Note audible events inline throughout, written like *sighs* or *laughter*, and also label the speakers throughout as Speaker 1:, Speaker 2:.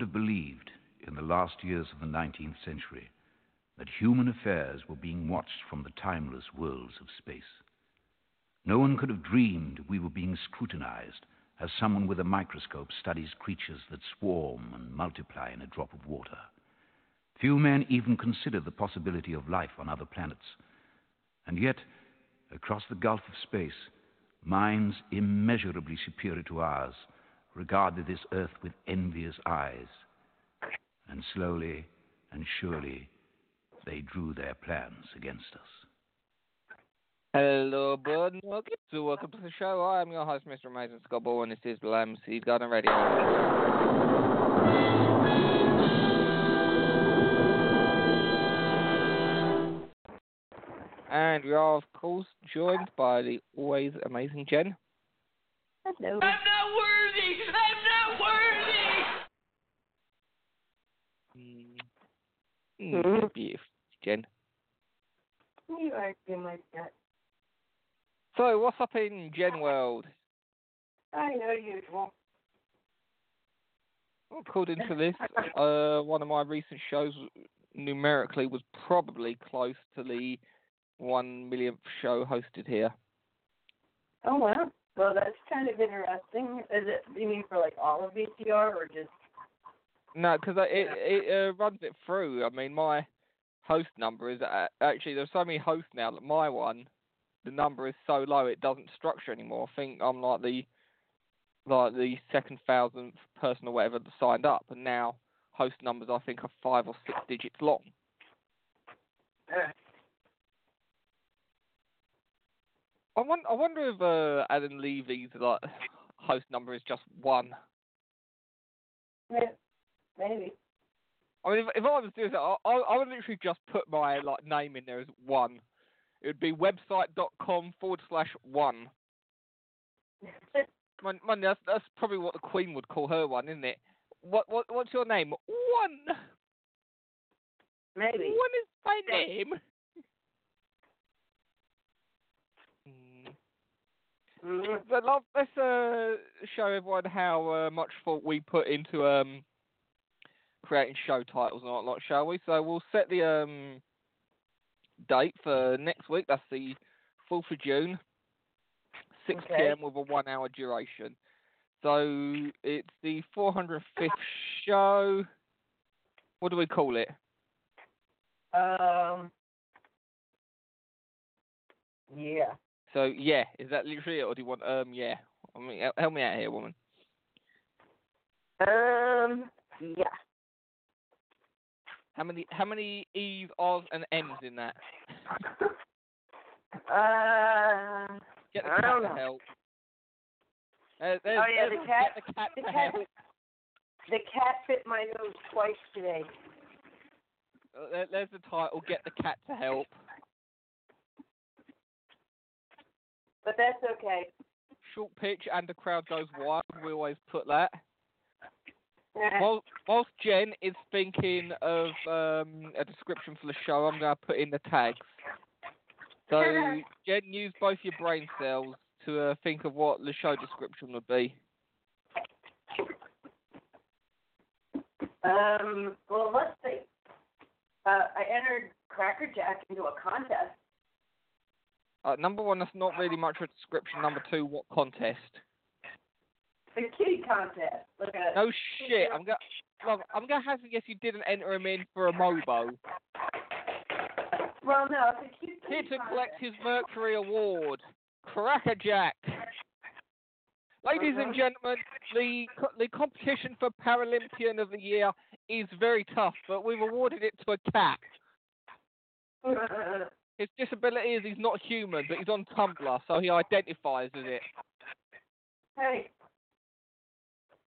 Speaker 1: would have believed in the last years of the 19th century that human affairs were being watched from the timeless worlds of space. No one could have dreamed we were being scrutinized as someone with a microscope studies creatures that swarm and multiply in a drop of water. Few men even consider the possibility of life on other planets. And yet, across the gulf of space, minds immeasurably superior to ours regarded this earth with envious eyes. And slowly and surely, they drew their plans against us.
Speaker 2: Hello, bud nuggets. So welcome to the show. I am your host, Mr. Amazing Scott Bull, and this is Blam Seed Garden Radio. And we are, of course, joined by the always amazing Jen.
Speaker 3: Hello.
Speaker 4: I'm not worthy! I'm not worthy!
Speaker 2: Mm. Mm, Beautiful, Jen.
Speaker 3: You are acting like that.
Speaker 2: So, what's up in Jen World?
Speaker 3: I know usual.
Speaker 2: According to this, *laughs* uh, one of my recent shows numerically was probably close to the one millionth show hosted here.
Speaker 3: Oh wow. Well, that's kind of interesting. Is it? You mean for like all of VCR or just?
Speaker 2: No, because it it uh, runs it through. I mean, my host number is uh, actually there's so many hosts now that my one, the number is so low it doesn't structure anymore. I think I'm like the like the second thousandth person or whatever that signed up, and now host numbers I think are five or six digits long.
Speaker 3: Uh,
Speaker 2: I wonder, I wonder if uh, Adam Levy's like host number is just one.
Speaker 3: yeah, maybe.
Speaker 2: I mean, if, if I was doing that, I, I, I would literally just put my like name in there as one. It would be website.com forward slash one. *laughs* Man, man, that's that's probably what the Queen would call her one, isn't it? What what what's your name? One.
Speaker 3: maybe.
Speaker 2: One is my name. Mm.
Speaker 3: Mhm.
Speaker 2: But love, let's uh, show everyone how uh, much thought we put into um, creating show titles and whatnot, shall we? So we'll set the um, date for next week. That's the 4th of June, 6
Speaker 3: Okay.
Speaker 2: p.m. with a one hour duration. So it's the 405th show. What do we call it?
Speaker 3: Um. Yeah.
Speaker 2: So yeah, is that literally it, or do you want um yeah? I mean, help me out here, woman.
Speaker 3: Um. Yeah.
Speaker 2: How many how many E's, R's, and M's in that?
Speaker 3: Uh. *laughs*
Speaker 2: Get the
Speaker 3: I
Speaker 2: cat
Speaker 3: don't
Speaker 2: to help. Uh,
Speaker 3: Oh, yeah, the cat-
Speaker 2: Get the cat
Speaker 3: the cat-. The cat bit my nose twice today.
Speaker 2: Uh, there- there's the title. Get the cat to help.
Speaker 3: But that's okay.
Speaker 2: Short pitch and the crowd goes wild. We always put that. Whilst, whilst Jen is thinking of um, a description for the show, I'm going to put in the tags. So, *laughs* Jen, use both your brain cells to uh, think of what the show description would be.
Speaker 3: Um, well, let's see. Uh, I entered Cracker Jack into a contest.
Speaker 2: Uh, number one, that's not really much of a description. Number two, what contest?
Speaker 3: The kitty contest. Look at
Speaker 2: No shit. I'm gonna, I'm gonna have to guess you didn't enter him in for a mobo.
Speaker 3: Well, no, it's a cute
Speaker 2: Here to collect his Mercury Award, Crackerjack. Ladies and gentlemen, the the competition for Paralympian of the Year is very tough, but we've awarded it to a cat. *laughs* His disability is he's not human, but he's on Tumblr, so he identifies as it.
Speaker 3: hey,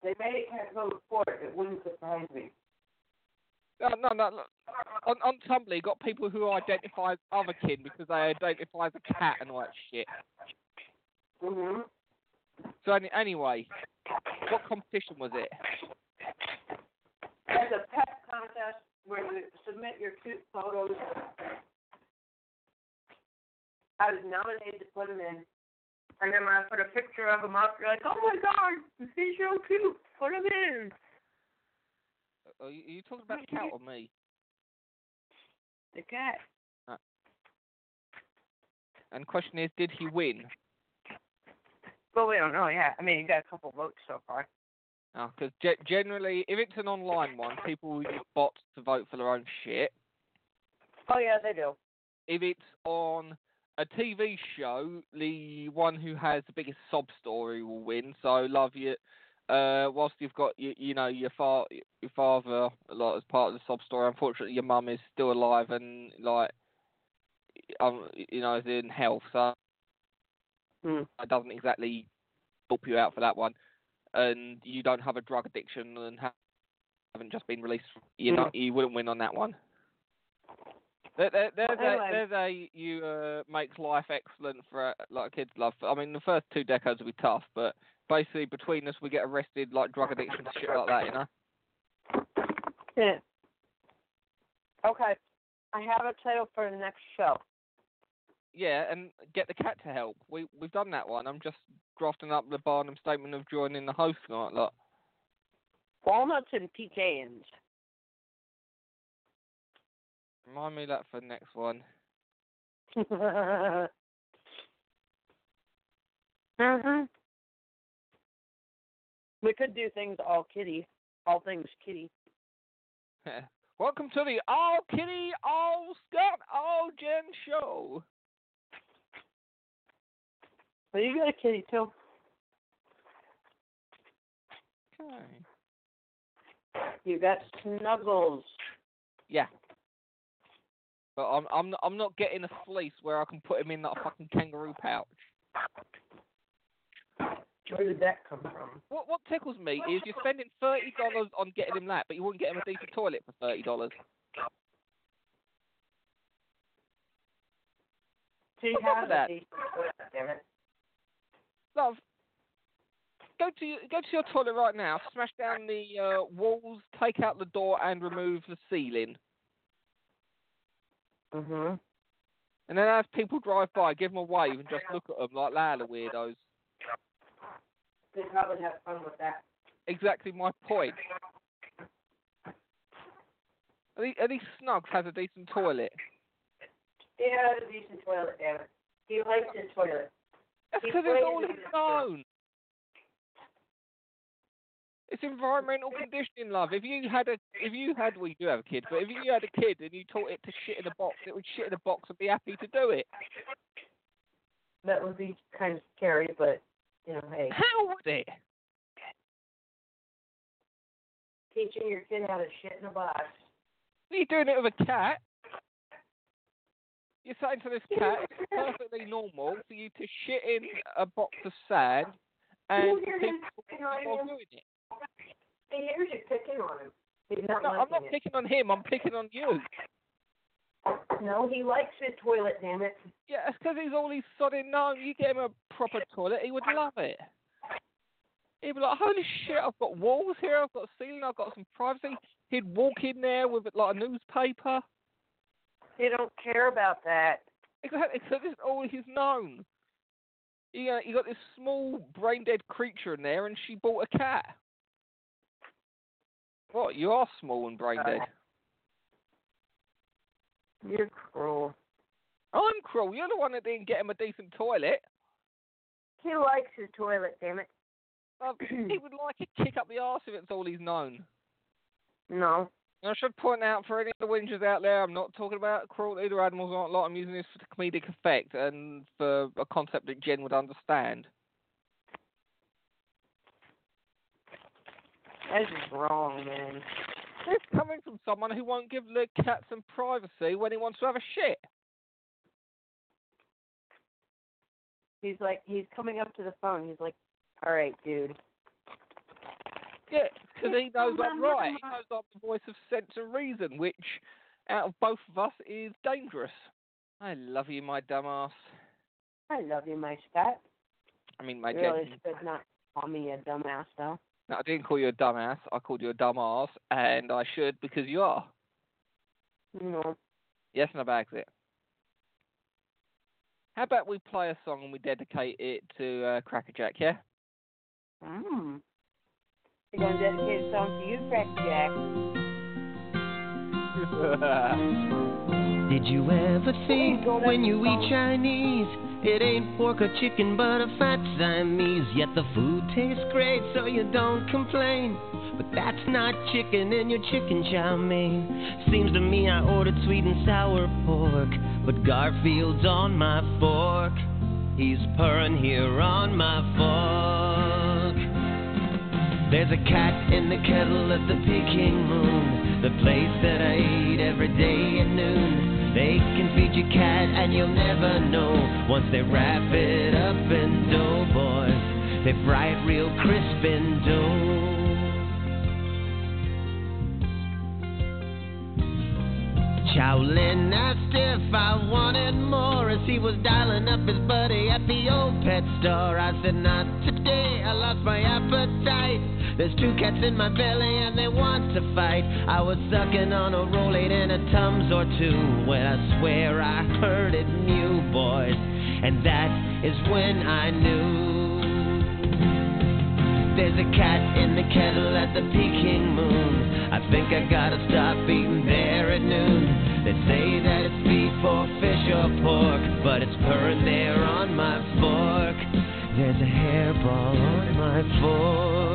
Speaker 3: they made a cat vote for it. It wouldn't surprise me.
Speaker 2: No, no, no. look, On, on Tumblr, you got people who identify as other kin because they identify as a cat and all that shit.
Speaker 3: hmm
Speaker 2: So any, anyway, what competition was it?
Speaker 3: There's a pet contest where you submit your cute photos. I was nominated to put him in. And then when I put a picture of him up, you're like, oh my god, he's so cute. Put him in.
Speaker 2: Uh, are you, are you talking about the cat or me?
Speaker 3: The cat.
Speaker 2: Uh. And question is, did he win?
Speaker 3: Well, we don't know yet. I mean, he got a couple votes so far.
Speaker 2: Ah, because ge- generally, if it's an online one, people will use bots to vote for their own shit.
Speaker 3: Oh yeah, they do.
Speaker 2: If it's on a TV show, the one who has the biggest sob story will win. So love you. Uh, whilst you've got you, you know your fa- your father a lot as part of the sob story. Unfortunately, your mum is still alive and like um you know is in health, so
Speaker 3: Hmm.
Speaker 2: it doesn't exactly help you out for that one. And you don't have a drug addiction and ha- haven't just been released. You know you wouldn't win on that one. There, there, there's,
Speaker 3: Anyway.
Speaker 2: a, there's a you uh, makes life excellent for uh, like kids love. I mean, the first two decades will be tough, but basically between us, we get arrested like drug addiction shit like that, you know.
Speaker 3: Yeah. Okay. I have a title for the next show.
Speaker 2: Yeah, and get the cat to help. We we've done that one. I'm just drafting up the Barnum statement of joining the host night. Lot.
Speaker 3: Walnuts and pecans.
Speaker 2: Remind me that for the next one.
Speaker 3: mhm. We could do things all kitty. All things kitty. *laughs*
Speaker 2: Welcome to the All Kitty, All Scott, All Jen show.
Speaker 3: Well, you got a kitty too.
Speaker 2: Okay.
Speaker 3: You got snuggles.
Speaker 2: Yeah. But I'm I'm not, I'm not getting a fleece where I can put him in that fucking kangaroo pouch.
Speaker 3: Where did that come from?
Speaker 2: What what tickles me is you're spending thirty dollars on getting him that, but you wouldn't get him a decent toilet for thirty dollars.
Speaker 3: She
Speaker 2: What's up
Speaker 3: has
Speaker 2: with that?
Speaker 3: a decent toilet, damn it.
Speaker 2: Love, go to your- go to your toilet right now, smash down the uh, walls, take out the door, and remove the ceiling.
Speaker 3: Mhm.
Speaker 2: And then as people drive by, give them a wave and just look at them like Lala weirdos.
Speaker 3: They probably have fun with that.
Speaker 2: Exactly my point. At least, at least Snugs has a decent toilet.
Speaker 3: He has a decent toilet, damn it. He likes his toilet.
Speaker 2: That's
Speaker 3: He
Speaker 2: because it's
Speaker 3: plays
Speaker 2: all
Speaker 3: with
Speaker 2: he's
Speaker 3: it.
Speaker 2: known. It's environmental conditioning, love. If you had a, if you had, we do have a kid, but if you had a kid and you taught it to shit in a box, it would shit in a box and be happy to do it.
Speaker 3: That would be kind of scary, but you know, hey,
Speaker 2: How would it?
Speaker 3: teaching your kid how to shit in a box.
Speaker 2: You're doing it with a cat. You're saying to this cat, it's *laughs* perfectly normal for you to shit in a box of sand and
Speaker 3: You hear him
Speaker 2: people
Speaker 3: picking on
Speaker 2: while
Speaker 3: him?
Speaker 2: doing it.
Speaker 3: You picking on him. He's not
Speaker 2: No, I'm not
Speaker 3: it.
Speaker 2: picking on him. I'm picking on you.
Speaker 3: No, he likes his toilet, damn it.
Speaker 2: Yeah, it's because he's all he's sodding known. You get him a proper toilet, he would love it. He'd be like, holy shit, I've got walls here, I've got a ceiling, I've got some privacy. He'd walk in there with like a newspaper.
Speaker 3: He don't care about that.
Speaker 2: Exactly, because it's all he's known. You got, you got this small brain dead creature in there, and she bought a cat. What? You are small and brain dead.
Speaker 3: You're cruel.
Speaker 2: I'm cruel. You're the one that didn't get him a decent toilet.
Speaker 3: He likes his toilet, damn it.
Speaker 2: Uh, *clears throat* he would like a kick up the arse if it's all he's known.
Speaker 3: No.
Speaker 2: And I should point out for any of the whingers out there, I'm not talking about cruelty to animals or not. I'm using this for comedic effect and for a concept that Jen would understand.
Speaker 3: This is wrong, man.
Speaker 2: This coming from someone who won't give the cat some privacy when he wants to have a shit.
Speaker 3: He's like, he's coming up to the phone. He's like, all right, dude.
Speaker 2: Yeah, because he knows I'm right. He knows I'm the voice of sense and reason, which, out of both of us, is dangerous. I love you, my dumbass.
Speaker 3: I love you, my Scott.
Speaker 2: I mean, my
Speaker 3: You really should not call me a dumbass, though.
Speaker 2: No, I didn't call you a dumbass. I called you a dumbass, and I should because you are.
Speaker 3: Know,
Speaker 2: Yes, no bags it. How about we play a song and we dedicate it to uh, Crackerjack, yeah?
Speaker 3: mm. You're going to dedicate a song to you, Crack Jack. *laughs*
Speaker 5: Did you ever think when you eat Chinese, it ain't pork or chicken but a fat Siamese? Yet the food tastes great, so you don't complain. But that's not chicken in your chicken chow mein. Seems to me I ordered sweet and sour pork, but Garfield's on my fork. He's purring here on my fork. There's a cat in the kettle at the Peking Moon, the place that I eat every day at noon. They can feed your cat and you'll never know. Once they wrap it up in dough, boys, they fry it real crisp in dough. Chowlin asked if I wanted more as he was dialing up his buddy at the old pet store. I said, Not today, I lost my appetite. There's two cats in my belly and they want to fight. I was sucking on a Rolaids and a Tums or two when I swear I heard it new, boys. And that is when I knew. There's a cat in the kettle at the Peking Moon. I think I gotta stop eating there at noon. They say that it's beef or fish or pork, but it's purring there on my fork. There's a hairball on my fork.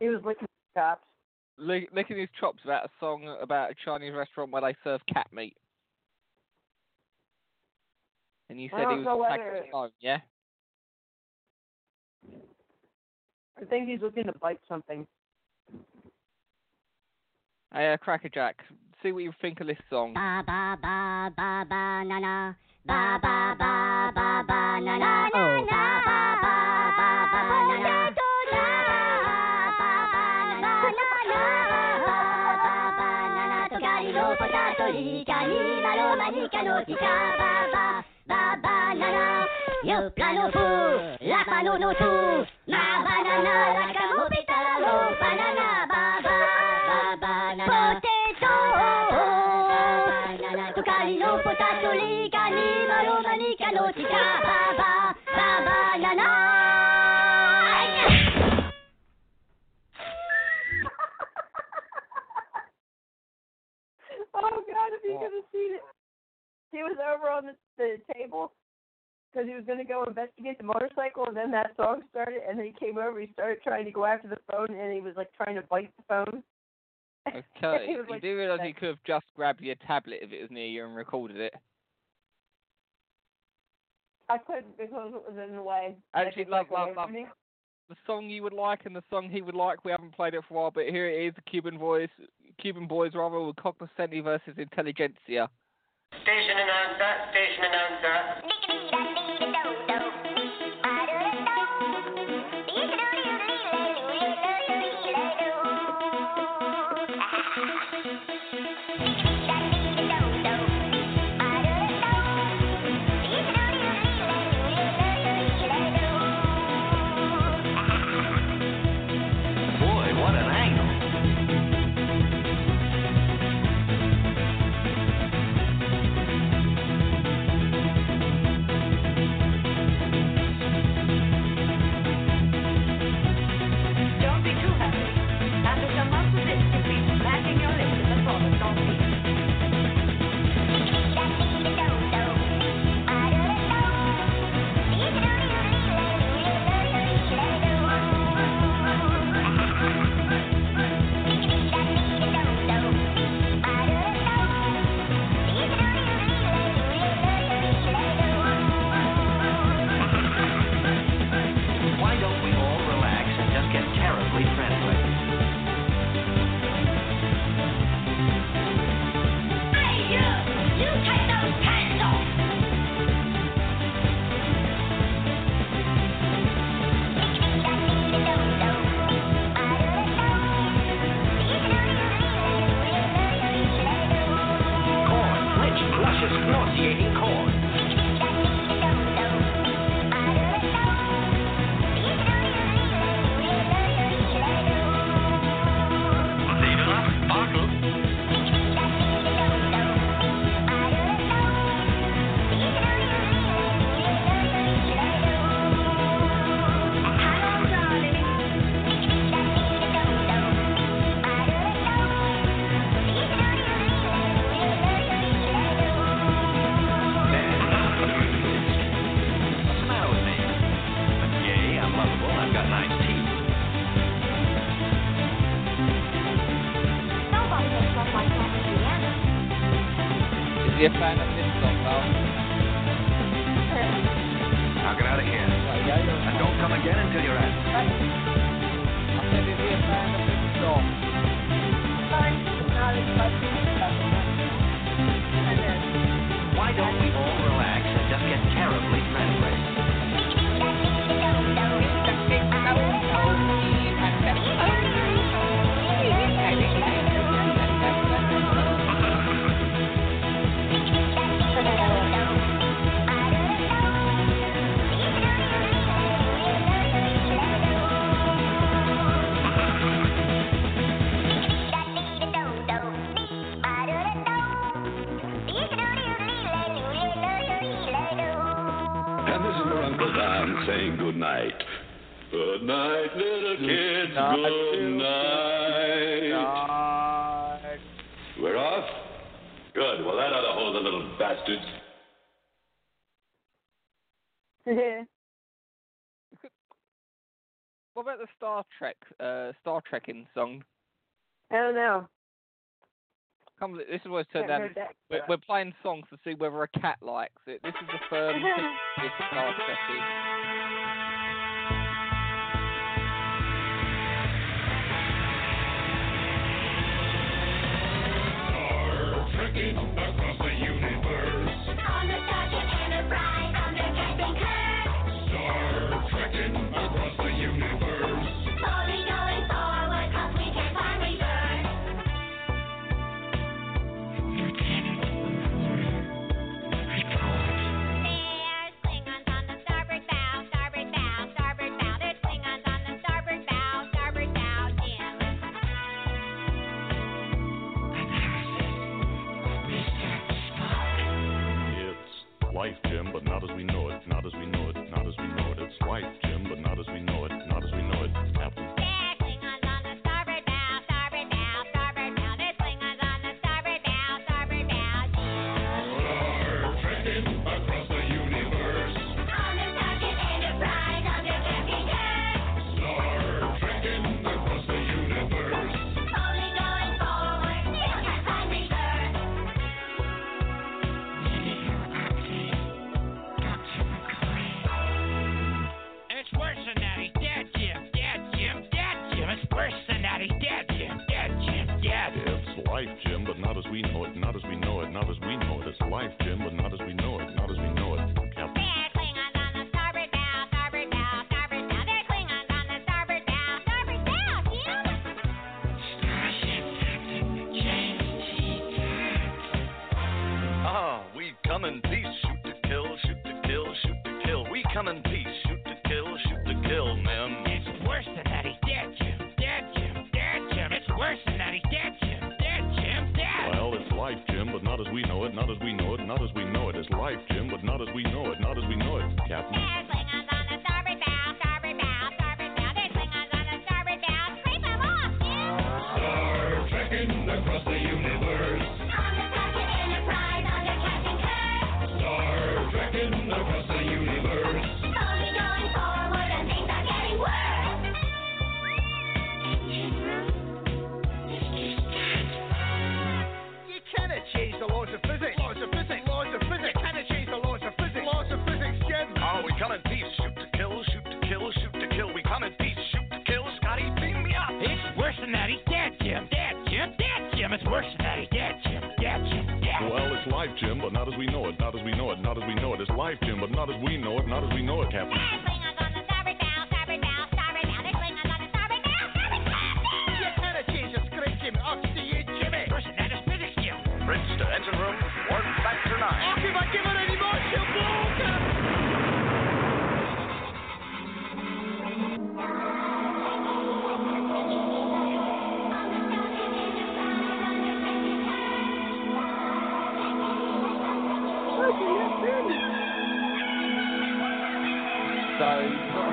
Speaker 3: He was licking his chops.
Speaker 2: Lick, licking his chops about a song about a Chinese restaurant where they serve cat meat. And you said he was
Speaker 3: know
Speaker 2: attacking
Speaker 3: whether-
Speaker 2: his phone, yeah?
Speaker 3: I think he's looking to bite something.
Speaker 2: Hey, uh, Crackerjack, see what you think of this song.
Speaker 6: Ba ba ba ba ba na na. Ba ba ba ba ba na na. Oh, ba ba ba ba ba na na. Na. Tocali no potato rica ni malo manica no tica. Ba ba ba ba na na. Yo plano fu, la pano no tu. Ma banana la camopita la banana.
Speaker 3: He was over on the, the table because he was going to go investigate the motorcycle, and then that song started, and then he came over. He started trying to go after the phone, and he was like trying to bite the phone.
Speaker 2: Okay, *laughs*
Speaker 3: He was
Speaker 2: you
Speaker 3: like,
Speaker 2: do you
Speaker 3: "Thanks."
Speaker 2: could have just grabbed your tablet if it was near you and recorded it.
Speaker 3: I couldn't because it was in the way.
Speaker 2: Actually, love, love, love.
Speaker 3: me.
Speaker 2: The song you would like and the song he would like, we haven't played it for a while, but here it is, the Cuban voice, Cuban boys rather, with Cognoscenti versus Intelligentsia.
Speaker 7: Station announcer, station announcer.
Speaker 2: Star Trek, uh, Star Trekking song?
Speaker 3: I don't know.
Speaker 2: Come, this is what it's turned
Speaker 3: Haven't
Speaker 2: out. We're, we're playing songs to see whether a cat likes it. This is the firm *laughs* thing with Star Trekking.
Speaker 8: It's Jim, but not as we know it, not as we know it. Captain.
Speaker 4: It's worse than that. He's dead, Jim. Dead, Jim. Dead, Jim. It's worse than that. Dead, Jim. Dead, Jim. Dead.
Speaker 8: Well, it's life, Jim, but not as we know it, not as we know it, not as we know it. It's life, Jim, but not as we know it, not as we know it, Captain.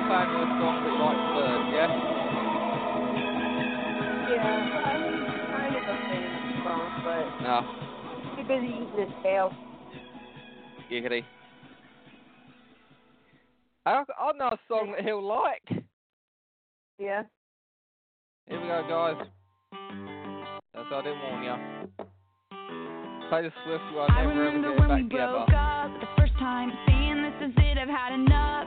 Speaker 4: He's
Speaker 8: not
Speaker 2: a fan of the song, but he likes Bird, yeah?
Speaker 3: Yeah, I'm kind of a fan of the song, but
Speaker 2: No.
Speaker 3: too busy eating his tail.
Speaker 2: Giggity. I, I know a song that he'll like.
Speaker 3: Yeah.
Speaker 2: Here we go, guys. That's I didn't warn you. Taylor Swift will
Speaker 9: I
Speaker 2: never ever
Speaker 9: remember
Speaker 2: get
Speaker 9: when
Speaker 2: back
Speaker 9: we
Speaker 2: together.
Speaker 9: broke up the first time, saying this is it, I've had enough.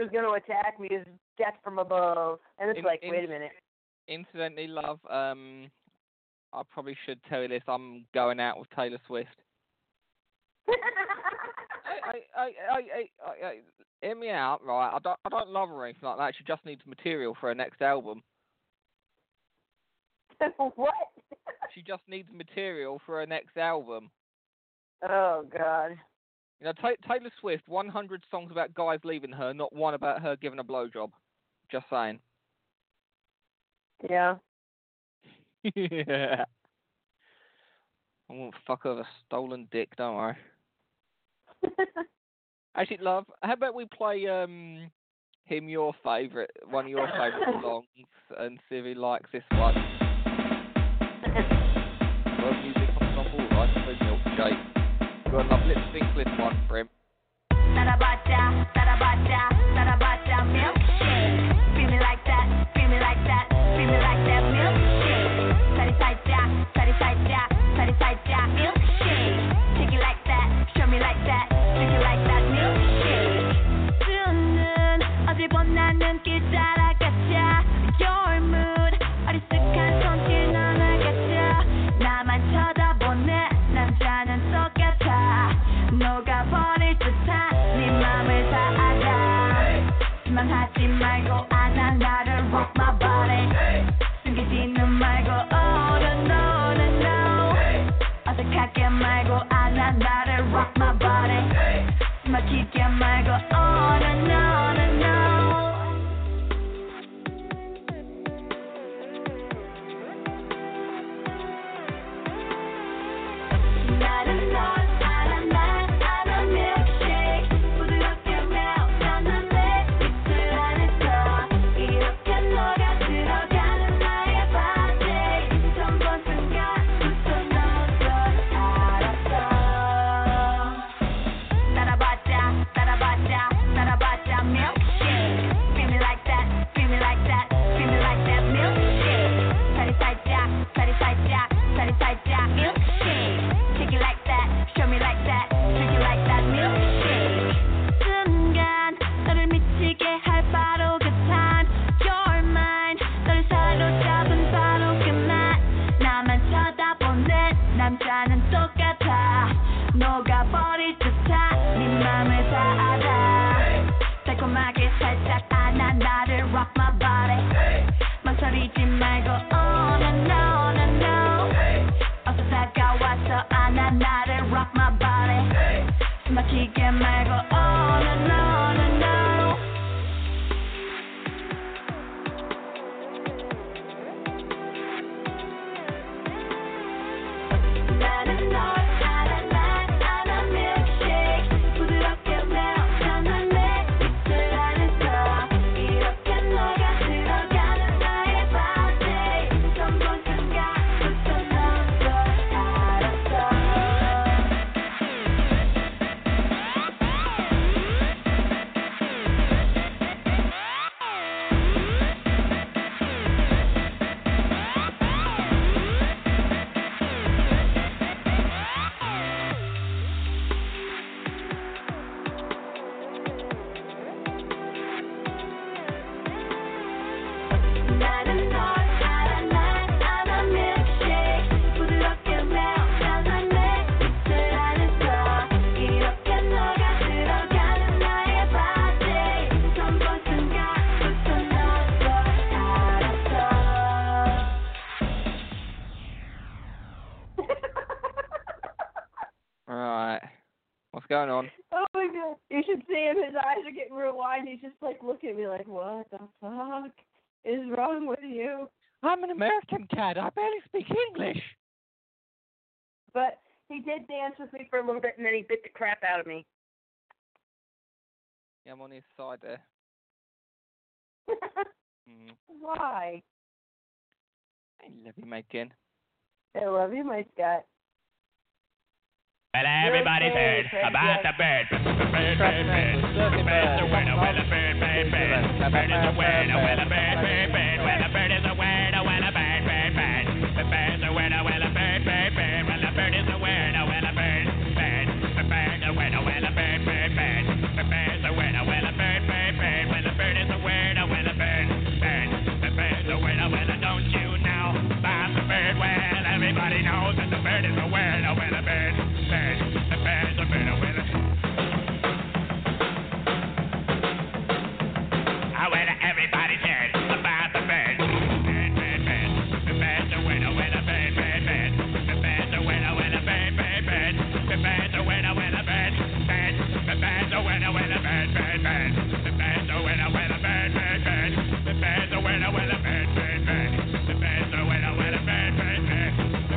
Speaker 3: Was going to attack me is death from above, and it's
Speaker 2: In-
Speaker 3: like,
Speaker 2: in-
Speaker 3: wait a minute.
Speaker 2: Incidentally, love, um, I probably should tell you this. I'm going out with Taylor Swift. I, I, I, I, I, I, I, hear me out, right? I don't, I don't love her or anything like that. She just needs material for her next album. *laughs*
Speaker 3: what?
Speaker 2: She just needs material for her next album.
Speaker 3: Oh God.
Speaker 2: You know, Ta Taylor Swift, 100 songs about guys leaving her, not one about her giving a blowjob. Just saying.
Speaker 3: Yeah. *laughs*
Speaker 2: yeah. I won't fuck over a stolen dick, don't worry. *laughs* Actually, love, how about we play um him your favourite, one of your favourite *laughs* songs, and see if he likes this one.
Speaker 9: Satisfaja, satisfaja, satisfaja, milkshake. Take it like that, show me like that, 말고 on and no
Speaker 2: going on?
Speaker 3: Oh my god! You should see him. His eyes are getting real wide. He's just like looking at me like, "What the fuck is wrong with you?"
Speaker 2: I'm an American cat. I barely speak English.
Speaker 3: But he did dance with me for a little bit, and then he bit the crap out of me.
Speaker 2: Yeah, I'm on his side there. *laughs* Mm.
Speaker 3: Why?
Speaker 2: I love you, my kin.
Speaker 3: I love you, my Scott.
Speaker 4: Well, everybody's heard about the bird. Bird, bird, bird. Bird's a winner, well, a bird, bird, bird. Bird is a winner, well, a bird, bird, bird. Bird bird, bird. The bird, bird, bird. The winner, bird, bird, bird. The bird, bird, bird. The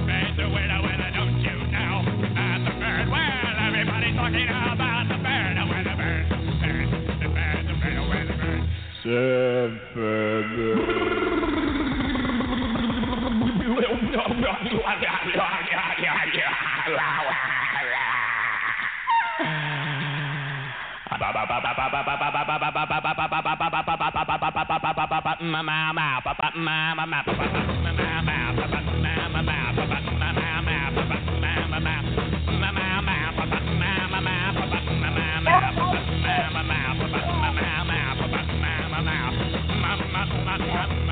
Speaker 4: don't you know about the bird? The bird, the bird, bird. The a winner, well, a bird. Don't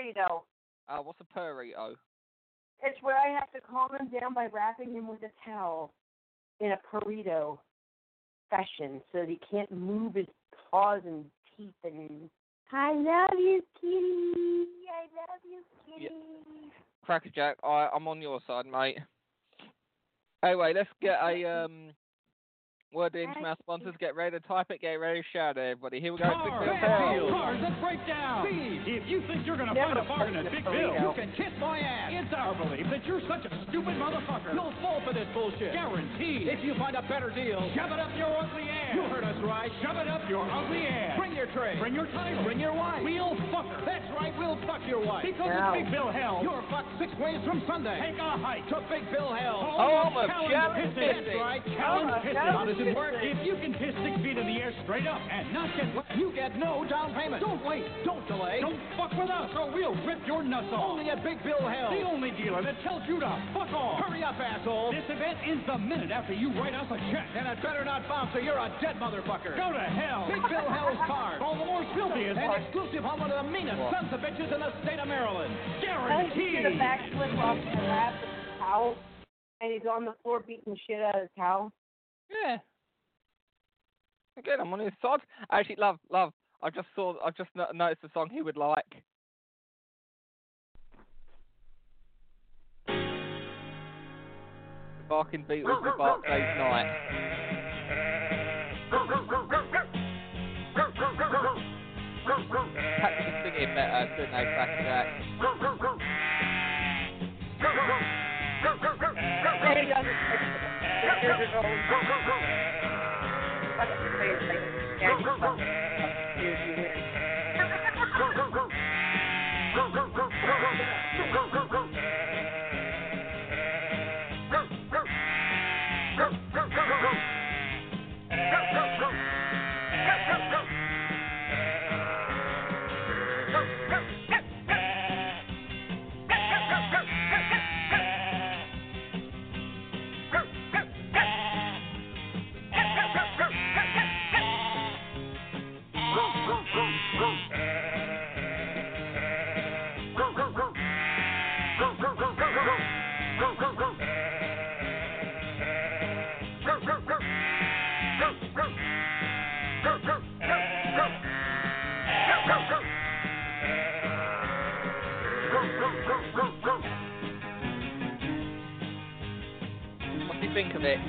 Speaker 3: burrito.
Speaker 2: Uh, what's a burrito?
Speaker 3: It's where I have to calm him down by wrapping him with a towel in a burrito fashion so that he can't move his paws and teeth and I love you, kitty. I love you, kitty.
Speaker 2: Crackerjack, I, I'm on your side, mate. Anyway, let's get a um word in from our sponsors. Get ready to type it, get ready to shout it, everybody. Here we go. Big Bill Hell.
Speaker 10: Cars that break down. Speed. If you think you're gonna find a bargain at Big Bill, you can kiss my ass. It's our belief that you're such a stupid motherfucker. You'll fall for this bullshit. Guaranteed. If you find a better deal, shove it up your ugly ass. You heard us right. Shove it up your ugly ass. Bring your tray. Bring your title. Bring your wife. We'll fuck her. That's right. We'll fuck your wife. Because
Speaker 2: Wow.
Speaker 10: it's Big Bill Hell. You're fucked six ways from Sunday. Take a hike to Big Bill Hell.
Speaker 2: Home oh, of
Speaker 10: Challenge
Speaker 2: challenge
Speaker 10: pissing.
Speaker 2: pissing.
Speaker 10: That's right.
Speaker 2: Home
Speaker 10: Challenge
Speaker 2: of
Speaker 10: pissing. How
Speaker 2: challenge
Speaker 10: does it work? If you can piss six feet in the air straight up and not get wet, you get no down payment. Don't wait. Don't delay. Don't fuck with us or we'll rip your nuts off. Only at Big Bill Hell. The only dealer that tells you to fuck off. Hurry up, asshole. This event ends the minute after you write us a check. And it better not bounce or you're a dead motherfucker. Go to hell. Big Bill Hell's cars. *laughs* Baltimore's filthiest and exclusive home of the meanest sons of bitches in the state of Maryland.
Speaker 3: I just
Speaker 10: Guaranteed.
Speaker 3: did a backflip off the lap with the towel, and he's on the floor beating shit out of his towel.
Speaker 2: Yeah. Again, I'm on his side. Actually, love, love. I just saw. I just noticed the song he would like. The Barking Beatles with Bark Day's Night. Perhaps you can sing it better, couldn't they, Crackerjack?
Speaker 3: And he Fucking crazy. Yeah, he's fucking-
Speaker 2: you think of it?
Speaker 3: He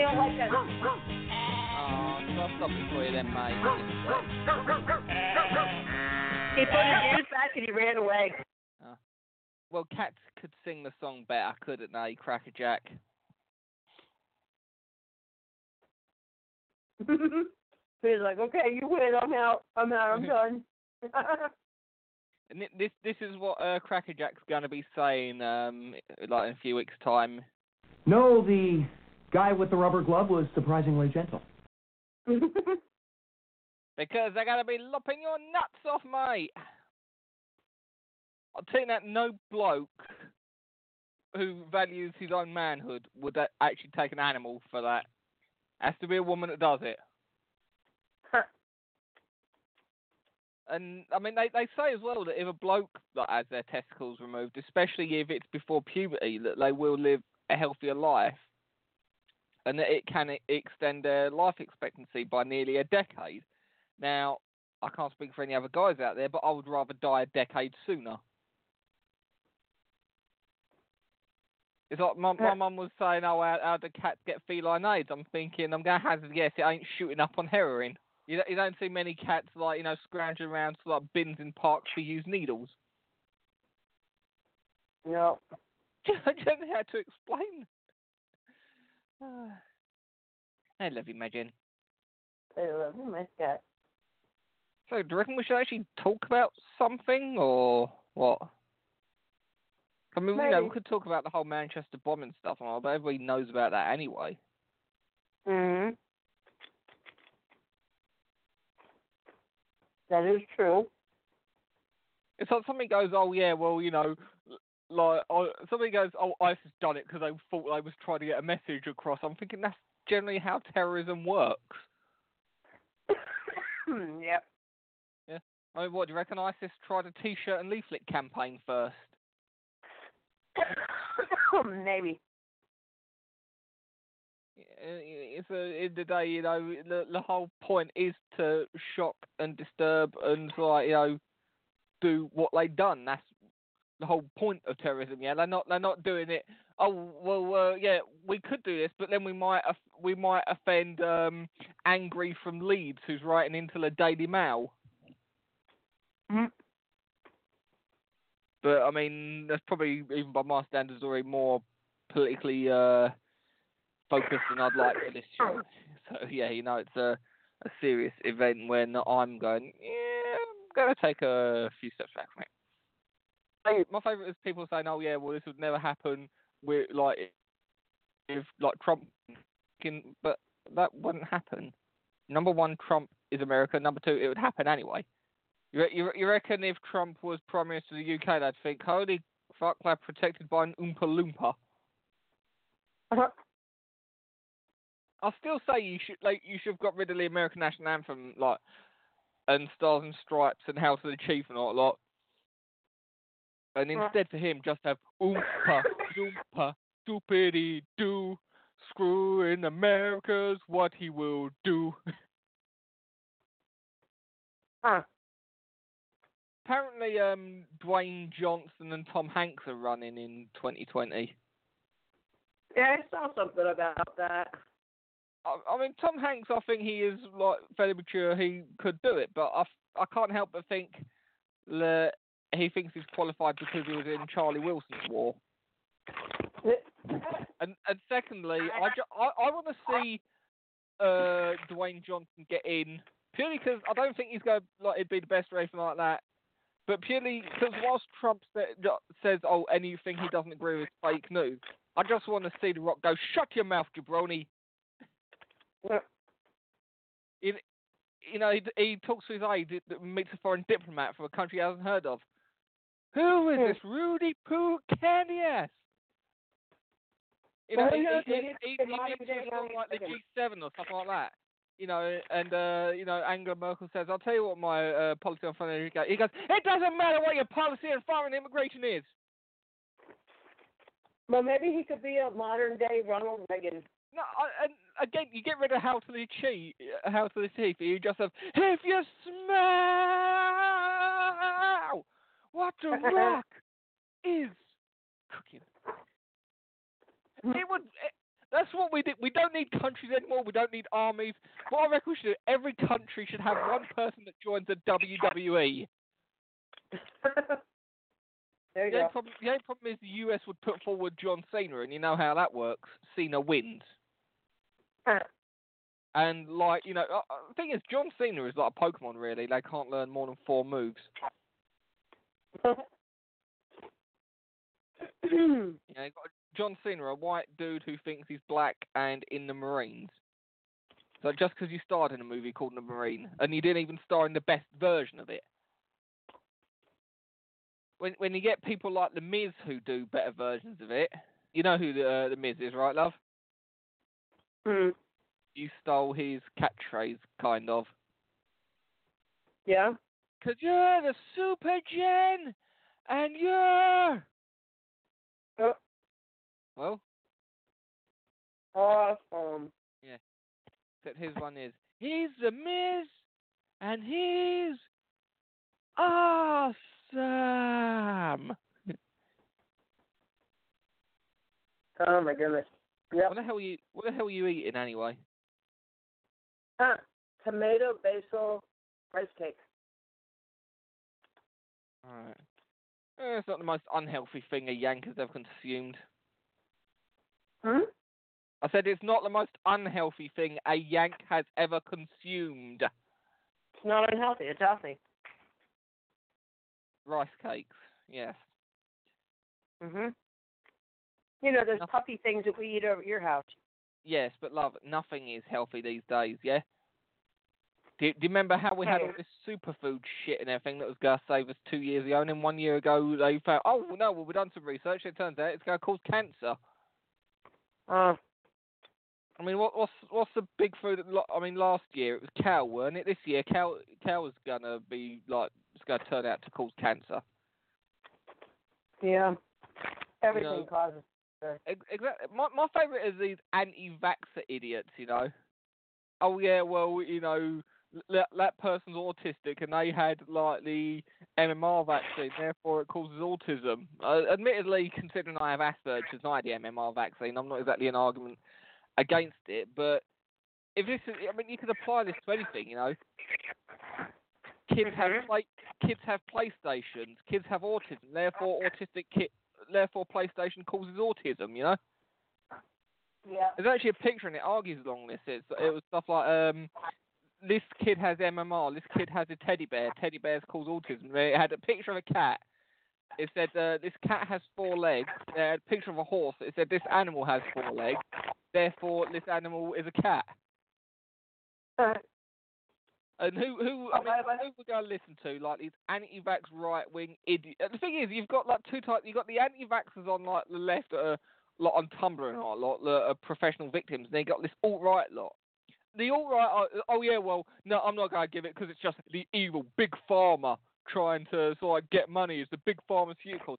Speaker 3: don't like us.
Speaker 2: Oh, so I'll stop for you then, mate.
Speaker 3: He put his ears back and he ran away. Ah.
Speaker 2: Well, cats could sing the song better, couldn't they, Crackerjack? *laughs*
Speaker 3: He's like, okay, you win. I'm out. I'm out. I'm *laughs* done. *laughs*
Speaker 2: This this is what uh, Crackerjack's going to be saying, um, like in a few weeks' time.
Speaker 11: No, the guy with the rubber glove was surprisingly gentle. *laughs*
Speaker 2: Because they're going to be lopping your nuts off, mate. I'll tell you that no bloke who values his own manhood would actually take an animal for that. Has to be a woman that does it. And I mean, they they say as well that if a bloke like, has their testicles removed, especially if it's before puberty, that they will live a healthier life, and that it can extend their life expectancy by nearly a decade. Now, I can't speak for any other guys out there, but I would rather die a decade sooner. It's like my my mum was saying, "Oh, how, how do cats get feline AIDS?" I'm thinking, I'm going to hazard guess it ain't shooting up on heroin. You don't, you don't see many cats like you know scrounging around to like bins in parks for used needles.
Speaker 3: no. *laughs*
Speaker 2: I don't know how to explain. *sighs* I love you, Megan.
Speaker 3: I love you, my cat.
Speaker 2: So, do you reckon we should actually talk about something, or what? I mean, you know, we could talk about the whole Manchester bombing stuff and all, but everybody knows about that anyway.
Speaker 3: hmm That is true.
Speaker 2: It's like somebody goes, oh yeah, well you know, like oh, somebody goes, oh ISIS done it because they thought they was trying to get a message across. I'm thinking that's generally how terrorism works. *coughs*
Speaker 3: yep.
Speaker 2: Yeah. I mean, what do you reckon? ISIS tried a T-shirt and leaflet campaign first. *coughs*
Speaker 3: Maybe.
Speaker 2: It's a, in the day, you know, the the whole point is to shock and disturb and like you know, do what they done. That's the whole point of terrorism. Yeah, they're not they're not doing it. Oh well, uh, yeah, we could do this, but then we might we might offend um, Angry from Leeds, who's writing into the Daily Mail.
Speaker 3: Mhm.
Speaker 2: But I mean, that's probably even by my standards already more politically uh, focused than I'd like for this oh. show. So yeah, you know, it's a a serious event when I'm going. Yeah, I'm gonna take a few steps back from it. My favourite is people saying, "Oh yeah, well this would never happen with like if like Trump can," but that wouldn't happen. Number one, Trump is America. Number two, it would happen anyway. You, you, re- you reckon if Trump was Prime Minister of the UK, they'd think, holy fuck, they're protected by an Oompa Loompa. Uh-huh. I'll still say you should like you should have got rid of the American national anthem, like, and Stars and Stripes and House of the Chief and all that lot. And instead for him, just have Oompa Loompa Stupidity Do. Screwing America's what he will do.
Speaker 3: Huh.
Speaker 2: Apparently, um, Dwayne Johnson and Tom Hanks are running in 2020.
Speaker 3: Yeah, I saw something about that.
Speaker 2: I, I mean, Tom Hanks, I think he is like fairly mature. He could do it, but I, I can't help but think that he thinks he's qualified because he was in Charlie Wilson's War. And and secondly, I, ju- I, I want to see uh, Dwayne Johnson get in purely because I don't think he's going to like it'd be the best or anything like that. But purely because whilst Trump sa- says, "Oh, anything he doesn't agree with is fake news," I just want to see The Rock go, "Shut your mouth, jabroni." It, you know, he, he talks to his aide, that meets a foreign diplomat from a country he hasn't heard of. Who is this Roody Poo candy ass? You know,
Speaker 3: Well,
Speaker 2: he,
Speaker 3: he
Speaker 2: he, he, he, he
Speaker 3: modern
Speaker 2: meets
Speaker 3: day
Speaker 2: people from like the G7 or something like that. You know, and uh, you know, Angela Merkel says, "I'll tell you what my uh, policy on foreign immigration." He goes, "It doesn't matter what your policy on foreign immigration is."
Speaker 3: Well, maybe he could be a modern day Ronald Reagan.
Speaker 2: No, I- and again, you get rid of how to the cheat, how to the teeth. You just have if you smell what The *laughs* Rock is cooking. It would. It, that's what we did. We don't need countries anymore. We don't need armies. What I reckon we should do, every country should have one person that joins the WWE. *laughs*
Speaker 3: there you
Speaker 2: The only, problem, the only problem is the US would put forward John Cena, and you know how that works. Cena wins. *laughs* And like you know, uh, uh, the thing is, John Cena is like a Pokemon. Really, they can't learn more than four moves. *laughs* You know, you've got John Cena, a white dude who thinks he's black and in the Marines. So just because you starred in a movie called The Marine, and you didn't even star in the best version of it. When when you get people like The Miz who do better versions of it, you know who the uh, the Miz is, right, love?
Speaker 3: Hmm.
Speaker 2: You stole his catchphrase, kind of.
Speaker 3: Yeah.
Speaker 2: Cause you're the super Jen, and you're.
Speaker 3: Oh.
Speaker 2: Well,
Speaker 3: Awesome. Yeah.
Speaker 2: Except his one is he's the Miz, and he's awesome.
Speaker 3: Oh my goodness. Yep.
Speaker 2: What the hell are you What the hell are you eating anyway?
Speaker 3: Huh. Tomato basil rice cake.
Speaker 2: Alright. Eh, it's not the most unhealthy thing a Yank has ever consumed.
Speaker 3: Hmm?
Speaker 2: I said it's not the most unhealthy thing a Yank has ever consumed.
Speaker 3: It's not unhealthy. It's healthy.
Speaker 2: Rice cakes, yes.
Speaker 3: Mhm. You know those puffy things that we eat over at your house.
Speaker 2: Yes, but love, nothing is healthy these days, yeah? Do, do you remember how we had all this superfood shit and everything that was going to save us two years ago, and then one year ago they found, oh, no, well, we've done some research, it turns out it's going to cause cancer.
Speaker 3: Uh,
Speaker 2: I mean, what, what's what's the big food? that I mean, last year it was cow, weren't it? This year, cow cow is gonna be like it's gonna turn out to cause cancer.
Speaker 3: yeah. Everything
Speaker 2: know-
Speaker 3: causes.
Speaker 2: Exactly. My my favourite is these anti-vaxxer idiots. You know. Oh yeah, well you know that that person's autistic and they had like the MMR vaccine, therefore it causes autism. Uh, admittedly, considering I have Asperger's and I had the MMR vaccine, I'm not exactly an argument against it. But if this is, I mean, you could apply this to anything. You know, kids have play, kids have PlayStations, kids have autism, therefore autistic kid, therefore PlayStation causes autism. You know.
Speaker 3: Yeah.
Speaker 2: There's actually a picture and it argues along this. It's, it was stuff like, um, this kid has MMR, this kid has a teddy bear, teddy bears cause autism. It had a picture of a cat. It said, uh, this cat has four legs. It had a picture of a horse. It said, this animal has four legs. Therefore, this animal is a cat. And who, who, I mean, who we're going to listen to? Like these anti-vax right-wing idiots. The thing is, you've got like two types. You've got the anti-vaxxers on like the left are lot on Tumblr and all, a lot that are professional victims. And they got this alt-right lot. The alt-right, oh yeah, well, no, I'm not going to give it because it's just the evil big pharma trying to sort of get money. It's the big pharmaceuticals.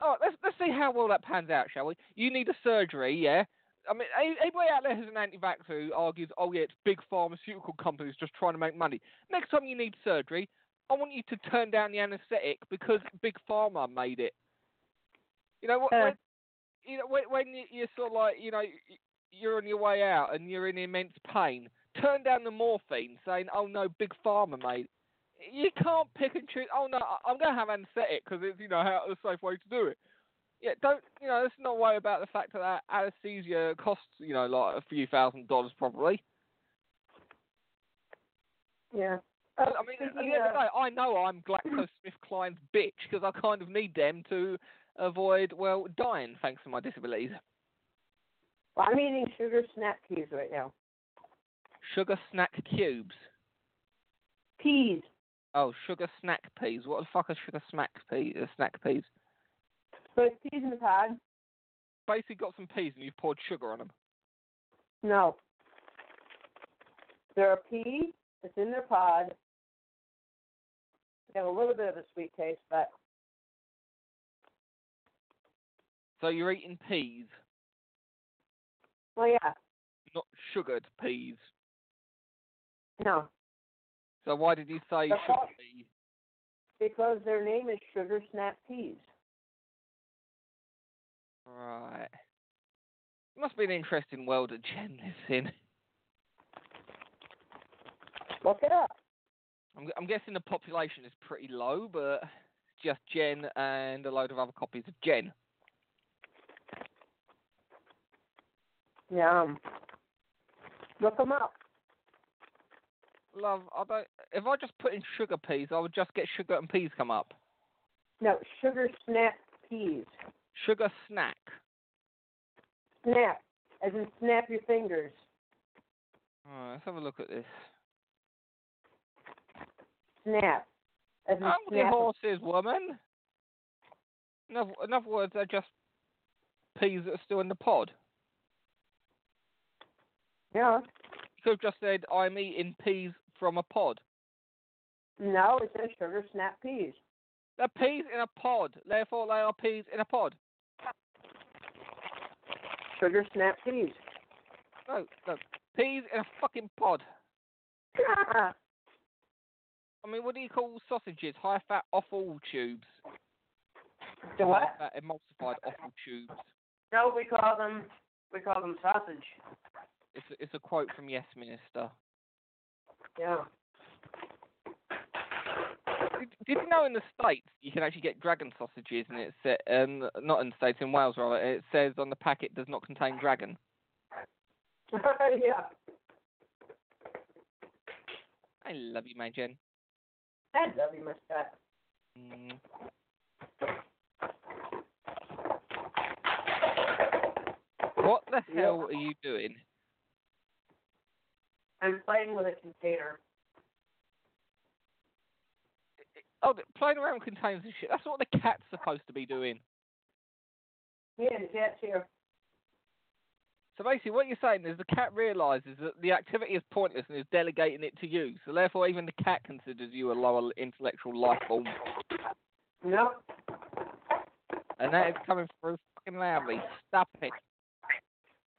Speaker 2: Oh, let's let's see how well that pans out, shall we? You need a surgery, yeah. I mean, anybody out there who's an anti-vaxxer who argues, oh yeah, it's big pharmaceutical companies just trying to make money. Next time you need surgery, I want you to turn down the anaesthetic because big pharma made it. You know what? Uh. when, you know when, when you- you're sort of like, you know, you're on your way out and you're in immense pain, turn down the morphine, saying, oh no, big pharma made. it. You can't pick and choose. Oh no, I'm going to have anaesthetic because it's you know how the safe way to do it. Yeah, don't you know? Let's not worry about the fact that that anesthesia costs you know like a few thousand dollars probably.
Speaker 3: Yeah.
Speaker 2: I mean, at the end of the day, I know I'm GlaxoSmithKline's bitch because I kind of need them to avoid well dying thanks to my disabilities.
Speaker 3: Well, I'm eating sugar snap peas right now.
Speaker 2: Sugar snack cubes.
Speaker 3: Peas.
Speaker 2: Oh, sugar snack peas. What the fuck are sugar snack peas? Uh, snack peas.
Speaker 3: So it's peas in the pod?
Speaker 2: Basically, got some peas and you've poured sugar on them.
Speaker 3: No. They're a pea. It's in their pod. They have a little bit of a sweet taste, but
Speaker 2: So you're eating peas,
Speaker 3: well, yeah.
Speaker 2: not sugared peas.
Speaker 3: No.
Speaker 2: So why did you say sugar pea?
Speaker 3: Because their name is Sugar Snap Peas.
Speaker 2: Right. Must be an interesting world that Jen lives in.
Speaker 3: Look it up.
Speaker 2: I'm, I'm guessing the population is pretty low, but just Jen and a load of other copies of Jen.
Speaker 3: Yeah. Look them up.
Speaker 2: Love, I don't. If I just put in sugar peas, I would just get sugar and peas come up.
Speaker 3: No, Sugar Snap Peas.
Speaker 2: Sugar snack.
Speaker 3: Snap, as in snap your fingers.
Speaker 2: Alright, let's have a look at this.
Speaker 3: Snap, as in
Speaker 2: I'm the
Speaker 3: snap.
Speaker 2: horses, woman. In other, in other words, they're just peas that are still in the pod.
Speaker 3: Yeah.
Speaker 2: You could have just said, I'm eating peas from a pod.
Speaker 3: No, it says Sugar Snap Peas.
Speaker 2: They're peas in a pod, therefore they are peas in a pod.
Speaker 3: Sugar Snap Peas.
Speaker 2: No, no, peas in a fucking pod. *laughs* I mean, what do you call sausages? High fat offal tubes.
Speaker 3: The what?
Speaker 2: High fat emulsified offal tubes.
Speaker 3: No, we call them we call them sausage.
Speaker 2: It's a, it's a quote from Yes Minister.
Speaker 3: Yeah.
Speaker 2: Did, did you know in the states you can actually get dragon sausages and it's uh, um, not in the states in Wales rather it says on the packet does not contain dragon. *laughs*
Speaker 3: yeah.
Speaker 2: I love you, my Jen.
Speaker 3: I love you, my Scott.
Speaker 2: Mm. What the hell are you doing?
Speaker 3: I'm playing with a container.
Speaker 2: Oh, playing around with containers and shit. That's what the cat's supposed to be doing.
Speaker 3: Yeah, the cat's here.
Speaker 2: So basically, what you're saying is the cat realizes that the activity is pointless and is delegating it to you. So therefore, even the cat considers you a lower intellectual life form,
Speaker 3: No.
Speaker 2: and that is coming through fucking loudly. Stop it.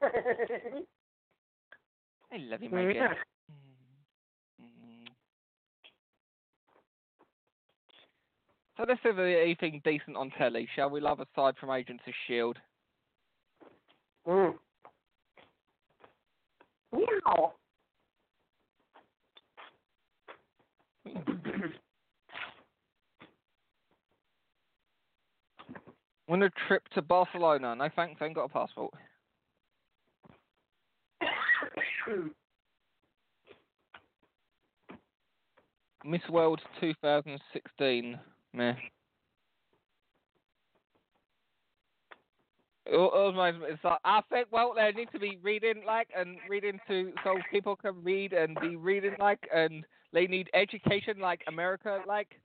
Speaker 2: *laughs* I love you, my
Speaker 3: Yeah.
Speaker 2: So let's have anything decent on telly, shall we, love, aside from Agents of S.H.I.E.L.D.?
Speaker 3: Mm. Meow. *coughs*
Speaker 2: On a trip to Barcelona. No thanks, I ain't got a passport. *coughs* Miss World 2016. Meh. All- all my- It's like, I think, well, they need to be reading like and reading to so people can read and be reading like and they need education like America like.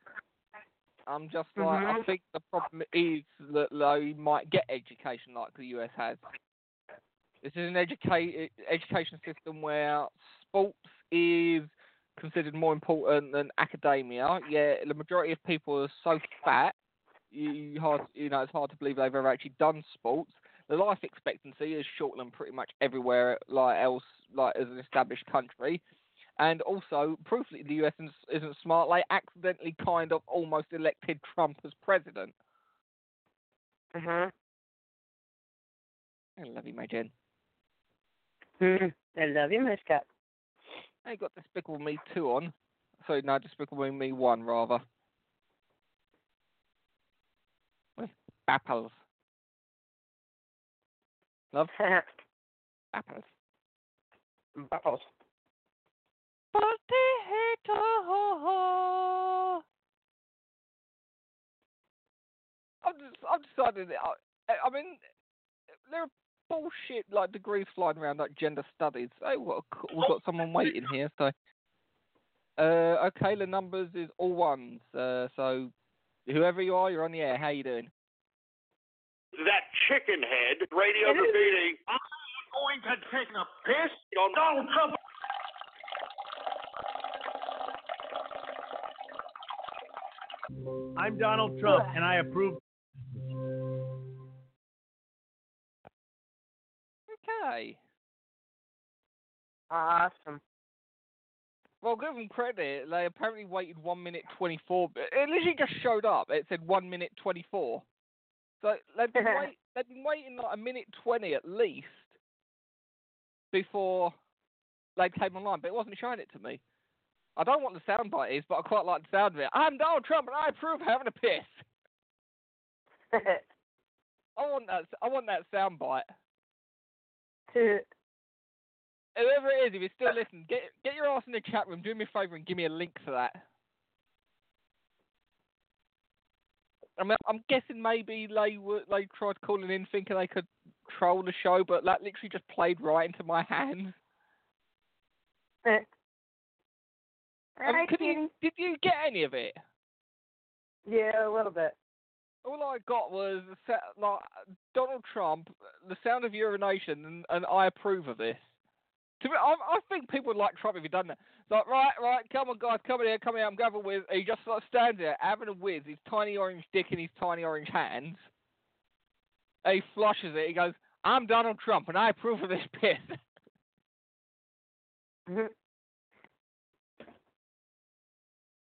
Speaker 2: I'm just like, I
Speaker 3: Mhm.
Speaker 2: think the problem is that they might get education like the US has. This is an educate education system where sports is considered more important than academia. Yeah, the majority of people are so fat, you, hard, you know, it's hard to believe they've ever actually done sports. The life expectancy is shorter than pretty much everywhere like else, like as an established country. And also, proof that the US isn't, isn't smart, they accidentally kind of almost elected Trump as president.
Speaker 3: Mhm.
Speaker 2: I love you, my Jen. *laughs*
Speaker 3: I love you, my Scott.
Speaker 2: I got Despicable Me 2 on. Sorry, no, Despicable Me 1, rather. With apples. Love? *laughs* apples.
Speaker 3: Apples.
Speaker 2: Potato. I've just, I've decided. that I, I mean, there are bullshit like degrees flying around like gender studies. Oh, what a we've got someone waiting here. So, uh, okay, the numbers is all ones. Uh, so, whoever you are, you're on the air. How you doing?
Speaker 12: That chicken head radio defeating.
Speaker 10: I'm going to take a piss on Donald Trump.
Speaker 13: I'm Donald Trump, and I approve.
Speaker 2: Okay.
Speaker 3: Awesome.
Speaker 2: well, give them credit. They apparently waited one minute twenty four. It literally just showed up. It said one minute twenty four. So they've been *laughs* wait, they've been waiting like a minute twenty at least before they came online, but it wasn't showing it to me. I don't want the soundbite is, but I quite like the sound of it. I'm Donald Trump, and I approve having a piss. *laughs* I want that. I want that soundbite. Whoever it is, if you're still uh, listening, get get your ass in the chat room. Do me a favour and give me a link for that. I mean, I'm guessing maybe they were, they tried calling in thinking they could troll the show, but that literally just played right into my hands. I mean, could you, did you get any of it?
Speaker 3: Yeah, a little bit.
Speaker 2: All I got was like Donald Trump, the sound of urination, and, and I approve of this. To be, I, I think people would like Trump if he'd done that. It's like, right, right, come on, guys, come in here, come in here, I'm going with. He just like stands there having a whiz, his tiny orange dick in his tiny orange hands. And he flushes it. He goes, "I'm Donald Trump, and I approve of this *laughs* piss." Mm-hmm.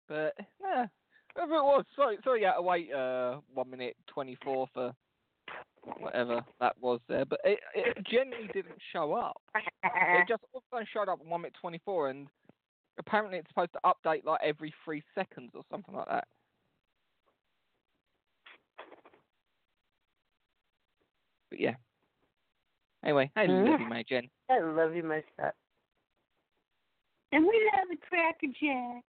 Speaker 2: but yeah, it was. Sorry, sorry, you had to wait uh, one minute twenty four for whatever that was there, but it, it genuinely didn't show up. It just a sudden showed up one minute twenty four, and apparently it's supposed to update like every three seconds or something like that. But yeah. Anyway, I love you, my Jen.
Speaker 3: I love you, my stuff.
Speaker 6: And we love the Cracker Jack.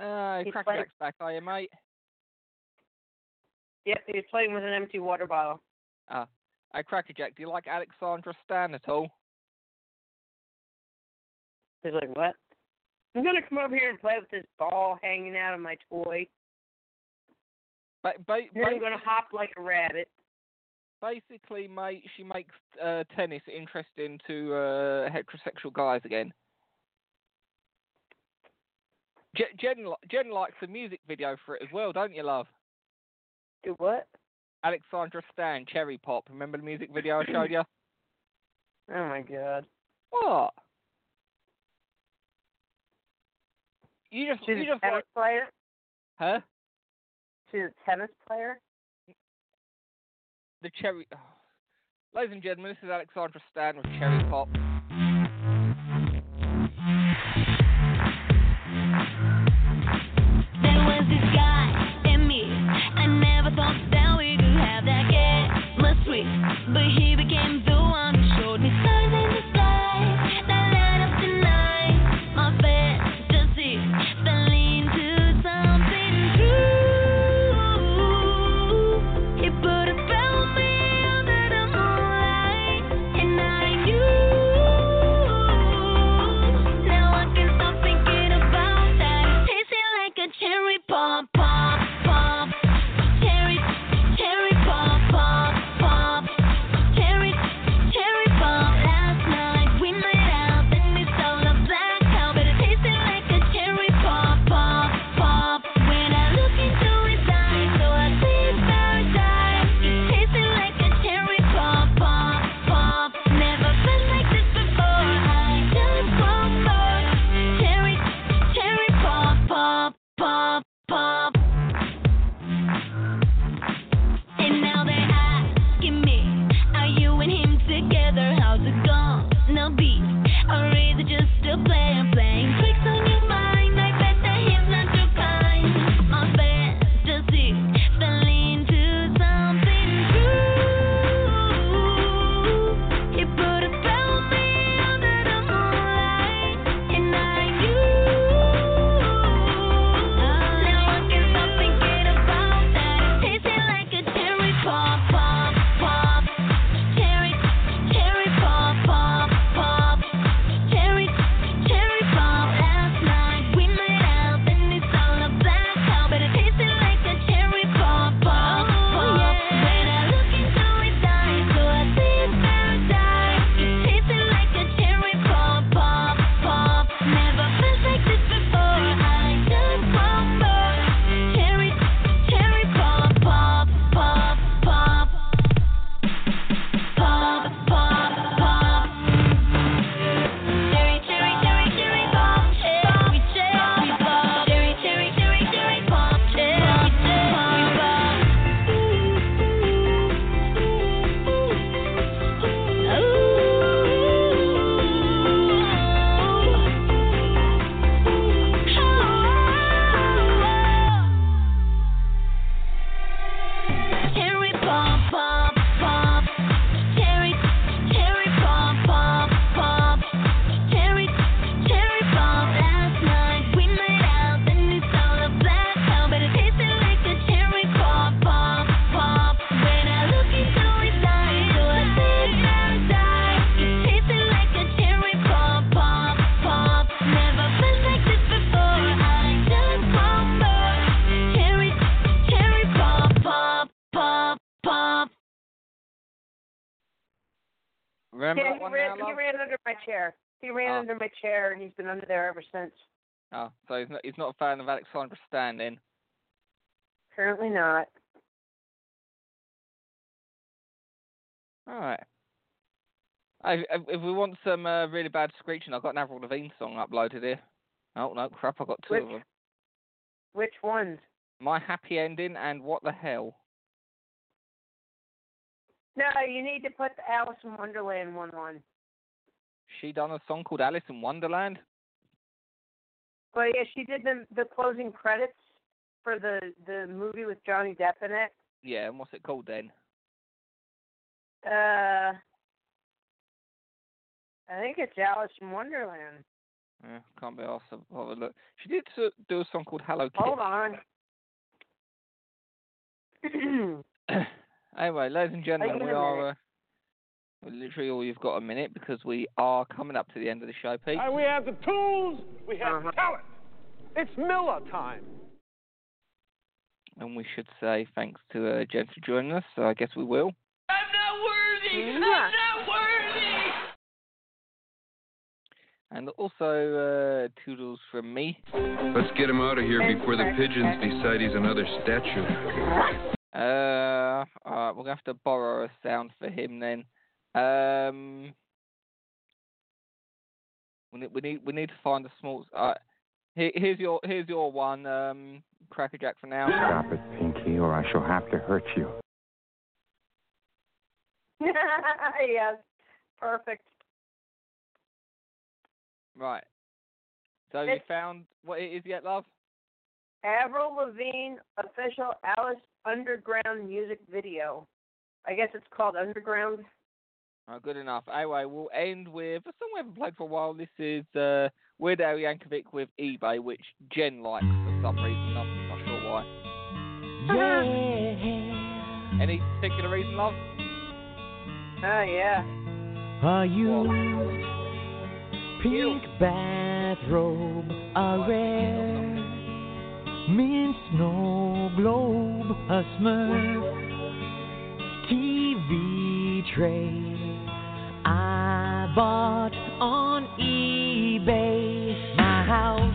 Speaker 2: Uh,
Speaker 3: He's like-
Speaker 2: back, are you, mate?
Speaker 3: Yep, he's playing with an empty water bottle.
Speaker 2: Ah, hey, Cracker Jack, do you like Alexandra Stan at all?
Speaker 3: He's like, what? I'm gonna come over here and play with this ball hanging out of my toy.
Speaker 2: Ba- ba-
Speaker 3: Then I'm gonna hop like a rabbit.
Speaker 2: basically, mate, she makes uh, tennis interesting to uh, heterosexual guys again. Je- Jen, Jen likes the music video for it as well, don't you, love?
Speaker 3: Do what?
Speaker 2: Alexandra Stan, Cherry Pop. Remember the music video I showed you? *clears throat*
Speaker 3: Oh my god.
Speaker 2: What? You just,
Speaker 3: She's
Speaker 2: you
Speaker 3: a
Speaker 2: just
Speaker 3: tennis
Speaker 2: like,
Speaker 3: player.
Speaker 2: huh?
Speaker 3: She's a tennis player.
Speaker 2: The Cherry. Oh. Ladies and gentlemen, this is Alexandra Stan with Cherry Pop.
Speaker 3: Chair. He ran
Speaker 2: Oh.
Speaker 3: under my chair, and he's been under there ever since.
Speaker 2: Oh, so he's not he's not a fan of Alexandra Stan then.
Speaker 3: Apparently not.
Speaker 2: All right. I, if we want some uh, really bad screeching, I've got an Avril Lavigne song uploaded here. Oh no, crap! I got two
Speaker 3: Which?
Speaker 2: of them.
Speaker 3: Which ones?
Speaker 2: My happy ending and what the hell?
Speaker 3: No, you need to put the Alice in Wonderland one on.
Speaker 2: She done a song called Alice in Wonderland.
Speaker 3: Well, yeah, she did the the closing credits for the the movie with Johnny Depp in it.
Speaker 2: Yeah, and what's it called then?
Speaker 3: Uh, I think it's Alice in Wonderland.
Speaker 2: Yeah, can't be asked to have a look. She did do a song called Hello Kitty.
Speaker 3: Hold on. *coughs*
Speaker 2: anyway, ladies and gentlemen, we are uh, literally all you've got a minute because we are coming up to the end of the show, Pete.
Speaker 14: And we have the tools, we have
Speaker 3: Uh-huh.
Speaker 14: talent. It's Miller time.
Speaker 2: And we should say thanks to uh, Jen for joining us. So I guess we will.
Speaker 7: I'm not worthy. I'm not worthy.
Speaker 2: And also uh, toodles from me.
Speaker 15: Let's get him out of here before the pigeons decide he's another statue.
Speaker 2: Uh, alright, we're gonna have to borrow a sound for him then. Um, we need we need we need to find a small. Uh, here, here's your here's your one, um, Cracker Jack for now.
Speaker 16: Stop it, Pinky, or I shall have to hurt you. *laughs*
Speaker 3: yes, perfect.
Speaker 2: Right. So you found what it is yet, love?
Speaker 3: Avril Lavigne official Alice Underground music video. I guess it's called Underground.
Speaker 2: Oh, good enough. Anyway, we'll end with a song we haven't played for a while. This is uh, Weird Al Yankovic with eBay, which Jen likes for some reason. I'm not sure why.
Speaker 17: Yeah.
Speaker 2: Any particular reason, love?
Speaker 3: Oh yeah.
Speaker 17: Are you pink bathrobe, a rare mint snow globe, a smurf TV tray I bought on eBay. My house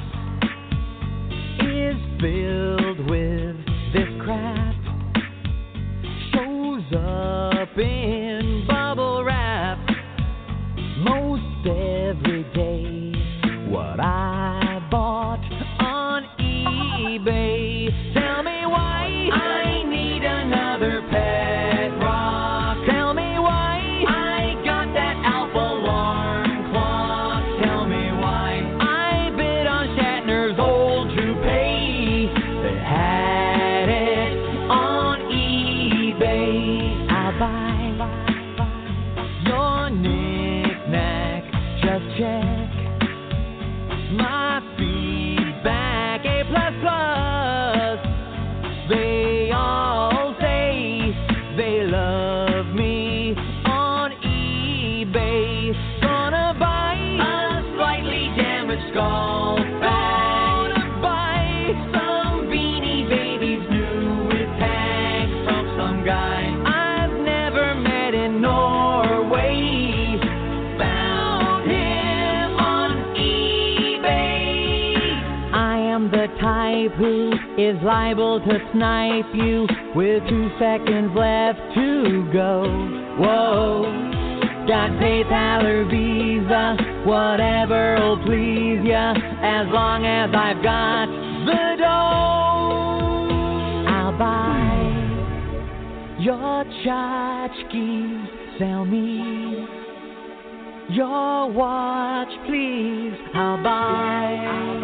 Speaker 17: liable to snipe you with two seconds left to go. Whoa. Got PayPal or Visa, whatever'll please ya, as long as I've got the dough. I'll buy your tchotchkes, sell me your watch, please. I'll buy